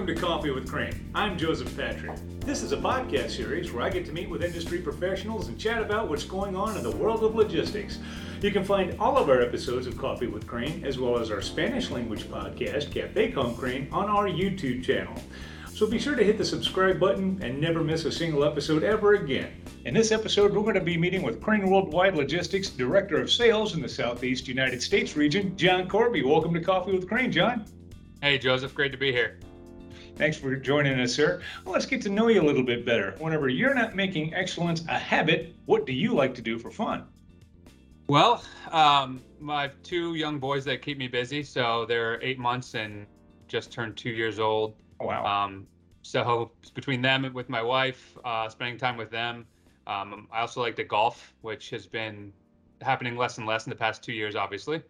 welcome to Coffee with Crane. I'm Joseph Patrick. This is a podcast series where I get to meet with industry professionals and chat about what's going on in the world of logistics. You can find all of our episodes of Coffee with Crane, as well as our Spanish language podcast, Cafe Con Crane, on our YouTube channel. So be sure to hit the subscribe button and never miss a single episode ever again. In this episode, we're going to be meeting with Crane Worldwide Logistics Director of Sales in the Southeast United States region, John Corby. Welcome to Coffee with Crane, John. Hey, Joseph, great to be here. Thanks for joining us, sir. Well, let's get to know you a little bit better. Whenever you're not making excellence a habit, what do you like to do for fun? Well, um, I have two young boys that keep me busy. So they're eight months and just turned two years old. Oh, wow. Um, so between them and with my wife, uh, spending time with them. Um, I also like to golf, which has been happening less and less in the past two years, obviously.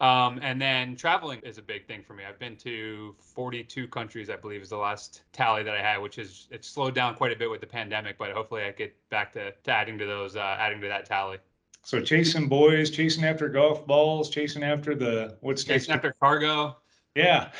Um, and then traveling is a big thing for me. I've been to 42 countries, I believe, is the last tally that I had, which is it's slowed down quite a bit with the pandemic, but hopefully I get back to, to adding to those, uh, adding to that tally. So chasing boys, chasing after golf balls, chasing after the what's chasing after cargo. Yeah.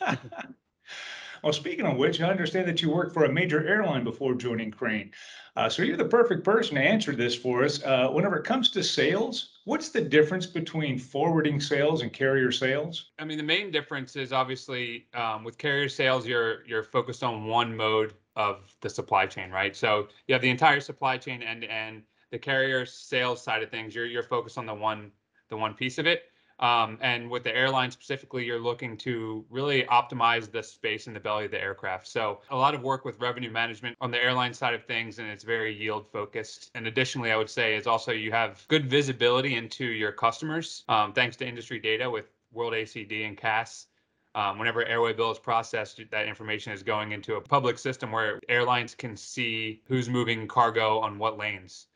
well, speaking of which, I understand that you worked for a major airline before joining Crane. Uh, so you're the perfect person to answer this for us. Uh, whenever it comes to sales, what's the difference between forwarding sales and carrier sales? I mean, the main difference is obviously um, with carrier sales, you're you're focused on one mode of the supply chain, right? So you have the entire supply chain end to end. The carrier sales side of things, you're you're focused on the one the one piece of it. Um, and with the airline specifically, you're looking to really optimize the space in the belly of the aircraft. So a lot of work with revenue management on the airline side of things, and it's very yield focused. And additionally, I would say is also you have good visibility into your customers, um, thanks to industry data with World ACD and CASS. Um, whenever airway bill is processed, that information is going into a public system where airlines can see who's moving cargo on what lanes.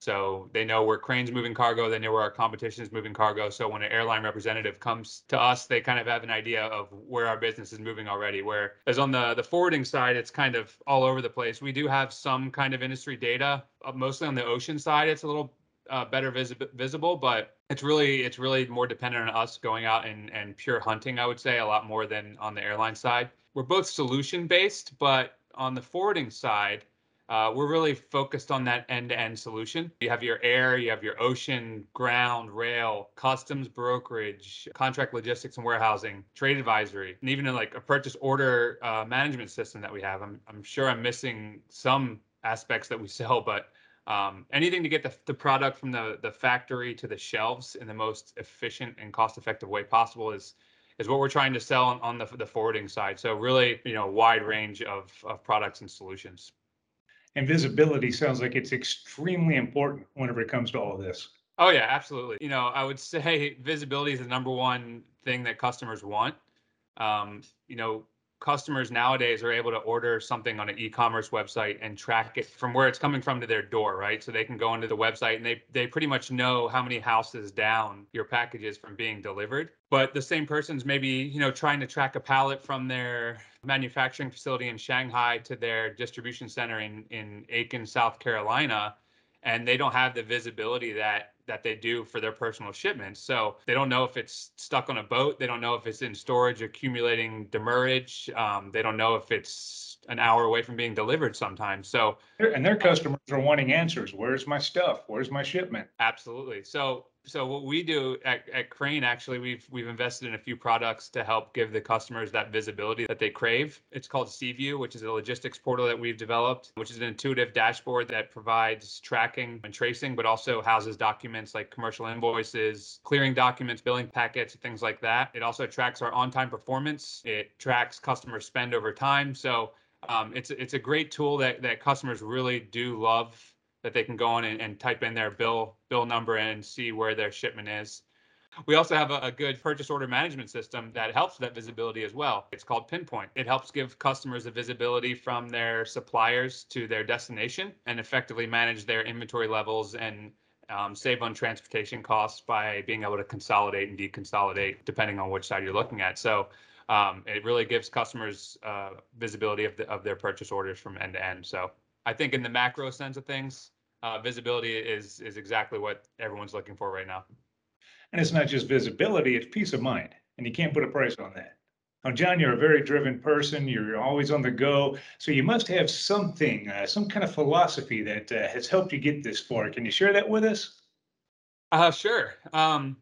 So they know where Crane's moving cargo, they know where our competition is moving cargo. So when an airline representative comes to us, they kind of have an idea of where our business is moving already. Whereas on the the forwarding side, it's kind of all over the place. We do have some kind of industry data, uh, mostly on the ocean side. It's a little uh, better vis- visible, but it's really it's really more dependent on us going out and and pure hunting. I would say a lot more than on the airline side. We're both solution based, but on the forwarding side uh, we're really focused on that end-to-end solution. You have your air, you have your ocean, ground, rail, customs brokerage, contract logistics and warehousing, trade advisory, and even in like a purchase order uh, management system that we have. I'm, I'm sure I'm missing some aspects that we sell, but um, anything to get the, the product from the, the factory to the shelves in the most efficient and cost-effective way possible is is what we're trying to sell on, on the, the forwarding side. So really, you know, wide range of, of products and solutions and visibility sounds like it's extremely important whenever it comes to all of this. Oh yeah, absolutely. You know, I would say visibility is the number one thing that customers want. Um, you know, customers nowadays are able to order something on an e-commerce website and track it from where it's coming from to their door, right? So they can go into the website and they they pretty much know how many houses down your package is from being delivered. But the same person's maybe, you know, trying to track a pallet from their manufacturing facility in Shanghai to their distribution center in in Aiken, South Carolina, and they don't have the visibility that that they do for their personal shipments. So they don't know if it's stuck on a boat. They don't know if it's in storage accumulating demurrage. Um, they don't know if it's an hour away from being delivered sometimes. So and their customers are wanting answers. Where's my stuff? Where's my shipment? Absolutely. So so what we do at, at Crane actually we've we've invested in a few products to help give the customers that visibility that they crave. It's called SeaView, which is a logistics portal that we've developed, which is an intuitive dashboard that provides tracking and tracing, but also houses documents like commercial invoices, clearing documents, billing packets, things like that. It also tracks our on-time performance. It tracks customer spend over time. So um, it's it's a great tool that that customers really do love that they can go on and, and type in their bill bill number and see where their shipment is. We also have a, a, good purchase order management system that helps with that visibility as well. It's called Pinpoint. It helps give customers the visibility from their suppliers to their destination and effectively manage their inventory levels and um, save on transportation costs by being able to consolidate and deconsolidate depending on which side you're looking at. So um, it really gives customers uh, visibility of, the, of their purchase orders from end to end. So I think in the macro sense of things, uh, visibility is is exactly what everyone's looking for right now. And it's not just visibility; it's peace of mind, and you can't put a price on that. Now, John, you're a very driven person. You're always on the go. So you must have something, uh, some kind of philosophy that uh, has helped you get this far. Can you share that with us? Uh, sure. Um,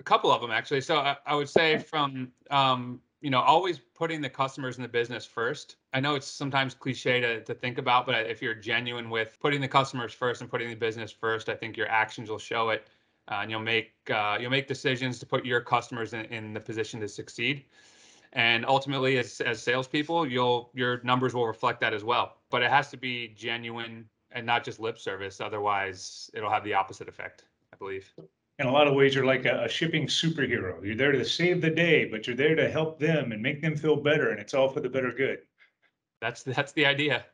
a couple of them actually. So I, I would say from um, you know always putting the customers in the business first. I know it's sometimes cliche to, to think about, but if you're genuine with putting the customers first and putting the business first, I think your actions will show it, uh, and you'll make uh, you'll make decisions to put your customers in, in the position to succeed. And ultimately, as as salespeople, you'll your numbers will reflect that as well. But it has to be genuine and not just lip service. Otherwise, it'll have the opposite effect. I believe. In a lot of ways, you're like a, a shipping superhero. You're there to save the day, but you're there to help them and make them feel better, and it's all for the better good. That's that's the idea.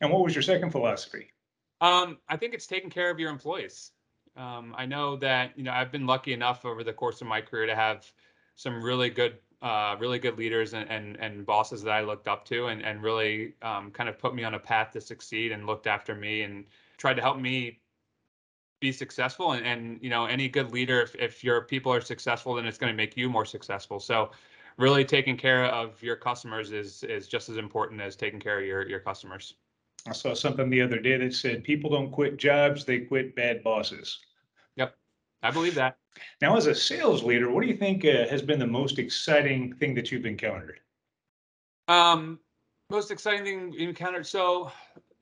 And what was your second philosophy? Um, I think it's taking care of your employees. Um, I know that you know I've been lucky enough over the course of my career to have some really good, uh, really good leaders and, and and bosses that I looked up to, and and really um, kind of put me on a path to succeed and looked after me and tried to help me be successful and, and you know any good leader if, if your people are successful then it's going to make you more successful so really taking care of your customers is is just as important as taking care of your your customers I saw something the other day that said people don't quit jobs, they quit bad bosses. yep i believe that Now, as a sales leader, what do you think uh, has been the most exciting thing that you've encountered? um most exciting thing you encountered so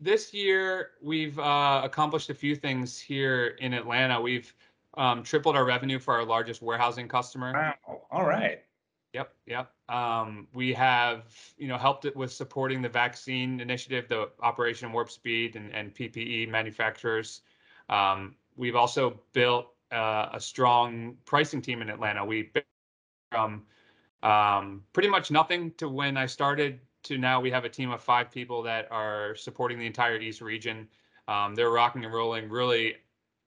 this year we've uh, accomplished a few things here in atlanta we've um, tripled our revenue for our largest warehousing customer Wow, all right. Yep, yep. Um, we have, you know, helped it with supporting the vaccine initiative, the Operation Warp Speed, and, and PPE manufacturers. Um, we've also built uh, a strong pricing team in Atlanta. We from um, pretty much nothing to when I started to now we have a team of five people that are supporting the entire East region. Um, they're rocking and rolling, really,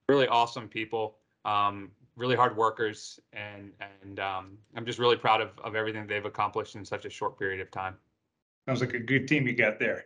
really awesome people. Um, really hard workers, and and um, I'm just really proud of of everything they've accomplished in such a short period of time. Sounds like a good team you got there.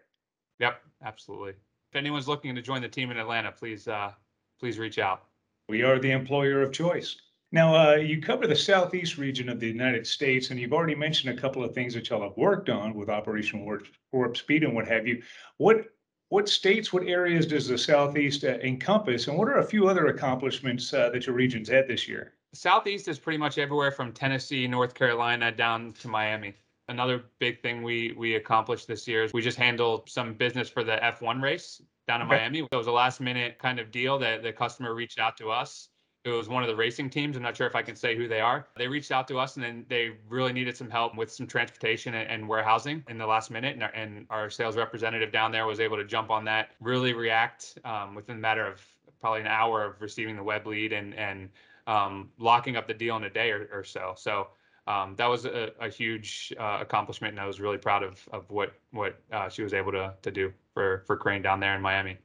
Yep, absolutely. If anyone's looking to join the team in Atlanta, please uh, please reach out. We are the employer of choice. Now, uh, you cover the southeast region of the United States, and you've already mentioned a couple of things that y'all have worked on with Operation Warp, Warp Speed and what have you. What what states, what areas does the southeast uh, encompass, and what are a few other accomplishments uh, that your region's had this year? The Southeast is pretty much everywhere from Tennessee, North Carolina, down to Miami. Another big thing we we accomplished this year is we just handled some business for the F1 race down in Okay. Miami. It was a last minute kind of deal that the customer reached out to us. It was one of the racing teams. I'm not sure if I can say who they are. They reached out to us and then they really needed some help with some transportation and, and warehousing in the last minute. And our, and our sales representative down there was able to jump on that, really react um, within a matter of probably an hour of receiving the web lead and and um, locking up the deal in a day or, or so. So um, that was a, a huge uh, accomplishment, and I was really proud of of what what uh, she was able to to do for for Crane down there in Miami.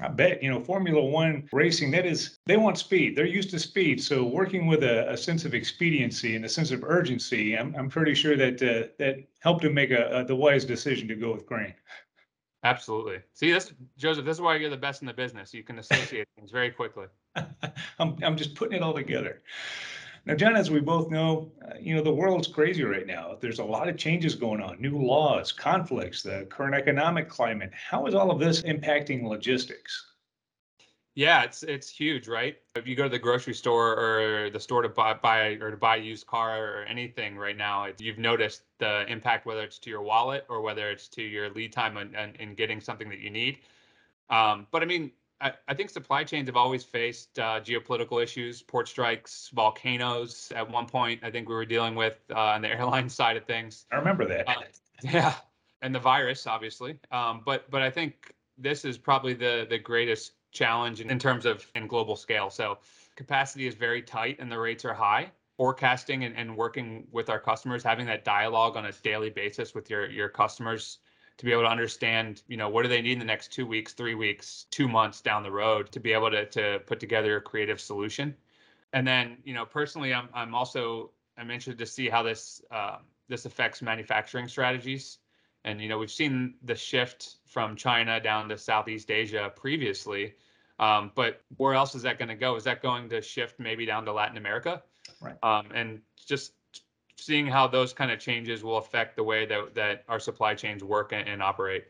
I bet, you know, Formula One racing, that is, they want speed. They're used to speed. So working with a, a sense of expediency and a sense of urgency, I'm, I'm pretty sure that uh, that helped him make a, a, the wise decision to go with Crane. Absolutely. See, this Joseph, this is why you're the best in the business. You can associate things very quickly. I'm, I'm just putting it all together. Now, John, as we both know, uh, you know, the world's crazy right now. There's a lot of changes going on, new laws, conflicts, the current economic climate. How is all of this impacting logistics? Yeah, it's it's huge, right? If you go to the grocery store or the store to buy, buy or to buy a used car or anything right now, you've noticed the impact, whether it's to your wallet or whether it's to your lead time in, in, in getting something that you need. Um, but I mean, I, I think supply chains have always faced uh, geopolitical issues, port strikes, volcanoes. At one point, I think we were dealing with uh, on the airline side of things. I remember that. Uh, yeah, and the virus, obviously. Um, but but I think this is probably the the greatest challenge in, in terms of in global scale. So capacity is very tight and the rates are high. Forecasting and, and working with our customers, having that dialogue on a daily basis with your your customers to be able to understand, you know, what do they need in the next two weeks, three weeks, two months down the road to be able to to put together a creative solution. And then, you know, personally, I'm I'm also I'm interested to see how this um, this affects manufacturing strategies. And you know, we've seen the shift from China down to Southeast Asia previously, um, but where else is that going to go? Is that going to shift maybe down to Latin America? Right. Um, and just seeing how those kind of changes will affect the way that, that our supply chains work and, and operate.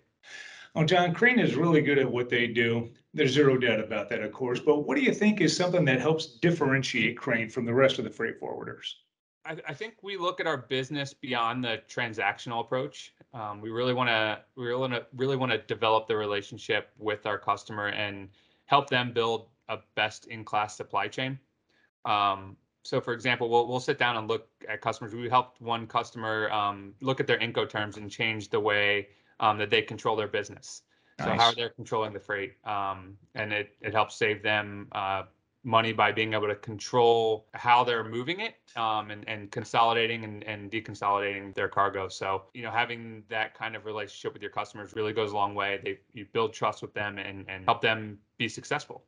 Well, John, Crane is really good at what they do. There's zero doubt about that, of course. But what do you think is something that helps differentiate Crane from the rest of the freight forwarders? I, I think we look at our business beyond the transactional approach. Um, we really want to we really want to really want to develop the relationship with our customer and help them build a best in class supply chain. Um, so for example, we'll, we'll sit down and look at customers. We helped one customer um, look at their Incoterms and change the way um, that they control their business. Nice. So how they're controlling the freight, um, and it it helps save them uh, money by being able to control how they're moving it um, and, and consolidating and, and deconsolidating their cargo. So, you know, having that kind of relationship with your customers really goes a long way. They you build trust with them and, and help them be successful.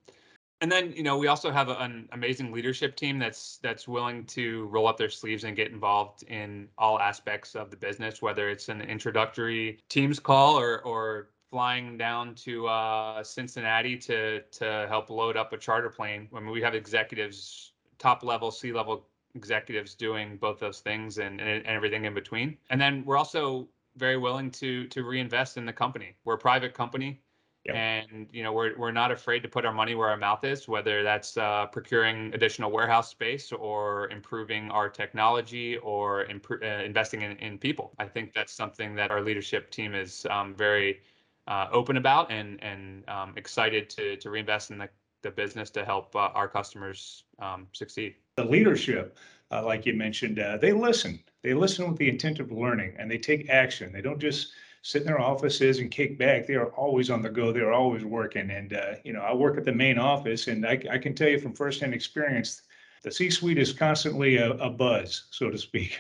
And then, you know, we also have an amazing leadership team that's that's willing to roll up their sleeves and get involved in all aspects of the business, whether it's an introductory teams call or or flying down to uh, Cincinnati to to help load up a charter plane. I mean, we have executives, top level, C level executives doing both those things and, and, and everything in between. And then we're also very willing to to reinvest in the company. We're a private company. Yep. And you know we're we're not afraid to put our money where our mouth is, whether that's uh, procuring additional warehouse space or improving our technology or uh, investing in, in people. I think that's something that our leadership team is um, very uh, open about and and um, excited to to reinvest in the, the business to help uh, our customers um, succeed. The leadership, uh, like you mentioned, uh, they listen. They listen with the intent of learning, and they take action. They don't just sit in their offices and kick back. They are always on the go. They are always working. And uh, you know, I work at the main office, and I, I can tell you from firsthand experience, the C-suite is constantly a, a buzz, so to speak.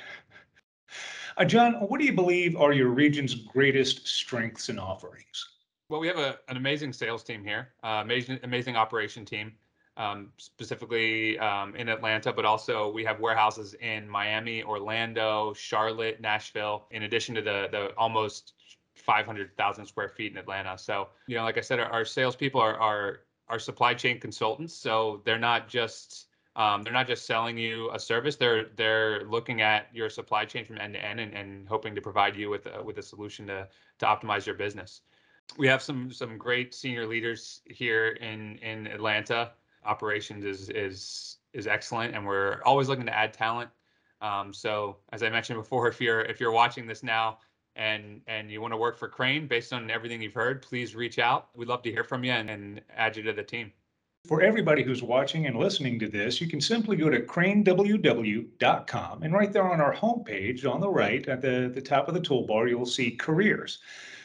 Uh, John, what do you believe are your region's greatest strengths and offerings? Well, we have a, an amazing sales team here, uh, amazing, amazing operation team, um, specifically um, in Atlanta, but also we have warehouses in Miami, Orlando, Charlotte, Nashville, in addition to the the almost 500,000 square feet in Atlanta. So, you know, like I said, our, our salespeople are, are our supply chain consultants. So they're not just um, they're not just selling you a service; they're they're looking at your supply chain from end to end and, and hoping to provide you with a, with a solution to to optimize your business. We have some some great senior leaders here in in Atlanta. Operations is is is excellent, and we're always looking to add talent. Um, so, as I mentioned before, if you're if you're watching this now and and you want to work for Crane based on everything you've heard, please reach out. We'd love to hear from you and, and add you to the team. For everybody who's watching and listening to this, you can simply go to craneww.com and right there on our homepage on the right at the, the top of the toolbar, you'll see careers.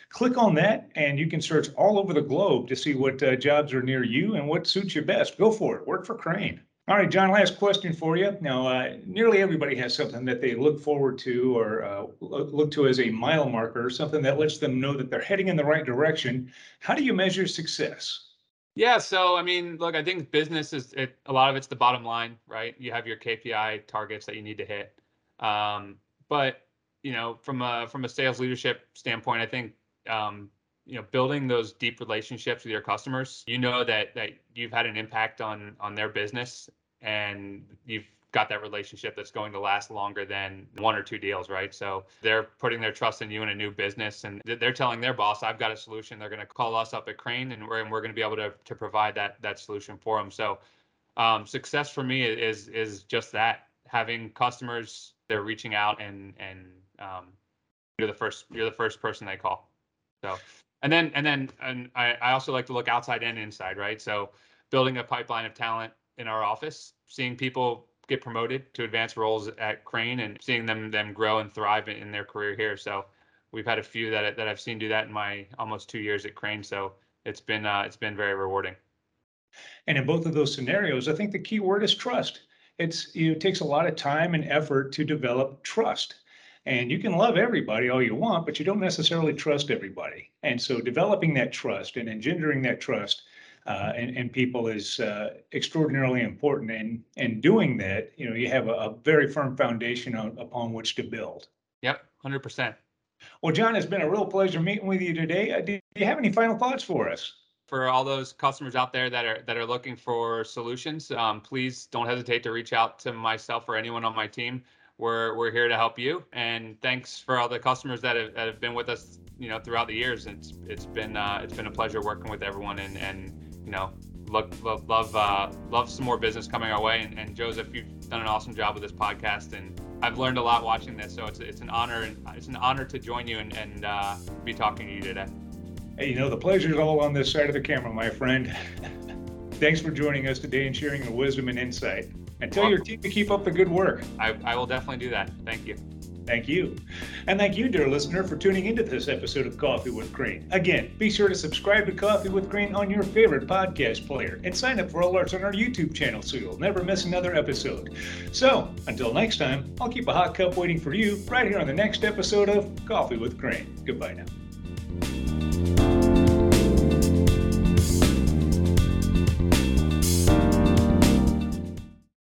Click on that and you can search all over the globe to see what uh, jobs are near you and what suits you best. Go for it. Work for Crane. All right, John, last question for you. Now, uh, nearly everybody has something that they look forward to or uh, look to as a mile marker, or something that lets them know that they're heading in the right direction. How do you measure success? Yeah, so I mean, look, I think business is it, a lot of it's the bottom line, right? You have your KPI targets that you need to hit. Um, but you know, from a from a sales leadership standpoint, I think um, you know, building those deep relationships with your customers, you know that that you've had an impact on on their business and you've got that relationship that's going to last longer than one or two deals, right? So they're putting their trust in you in a new business and they're telling their boss, I've got a solution. They're going to call us up at Crane and we're, and we're going to be able to, to provide that, that solution for them. So um, success for me is, is just that having customers, they're reaching out and, and um, you're the first, you're the first person they call. So, and then, and then, and I, I also like to look outside and inside, right? So building a pipeline of talent in our office, seeing people get promoted to advanced roles at Crane and seeing them them grow and thrive in, their career here. So we've had a few that that I've seen do that in my almost two years at Crane. So it's been uh, it's been very rewarding. And in both of those scenarios, I think the key word is trust. It's you know, it takes a lot of time and effort to develop trust. And you can love everybody all you want, but you don't necessarily trust everybody. And so developing that trust and engendering that trust uh, and, and people is uh, extraordinarily important. And, and doing that, you know, you have a, a very firm foundation on, upon which to build. Yep, 100%. Well, John, it's been a real pleasure meeting with you today. Uh, do you have any final thoughts for us? For all those customers out there that are that are looking for solutions, um, please don't hesitate to reach out to myself or anyone on my team. We're we're here to help you. And thanks for all the customers that have, that have been with us, you know, throughout the years. It's it's been uh, it's been a pleasure working with everyone, and and you know, look love love, uh, love some more business coming our way. And, and Joseph, you've done an awesome job with this podcast, and I've learned a lot watching this. So it's it's an honor and it's an honor to join you and and uh, be talking to you today. Hey, you know the pleasure is all on this side of the camera, my friend. Thanks for joining us today and sharing your wisdom and insight. And tell your team to keep up the good work. I, I will definitely do that. Thank you. Thank you. And thank you, dear listener, for tuning into this episode of Coffee with Crane. Again, be sure to subscribe to Coffee with Crane on your favorite podcast player and sign up for alerts on our YouTube channel so you'll never miss another episode. So, until next time, I'll keep a hot cup waiting for you right here on the next episode of Coffee with Crane. Goodbye now.